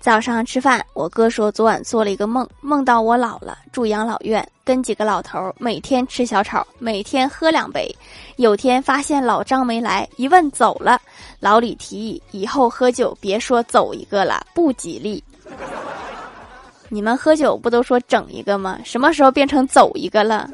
早上吃饭，我哥说昨晚做了一个梦，梦到我老了，住养老院，跟几个老头每天吃小炒，每天喝两杯。有天发现老张没来，一问走了，老李提议以后喝酒别说走一个了，不吉利。你们喝酒不都说整一个吗？什么时候变成走一个了？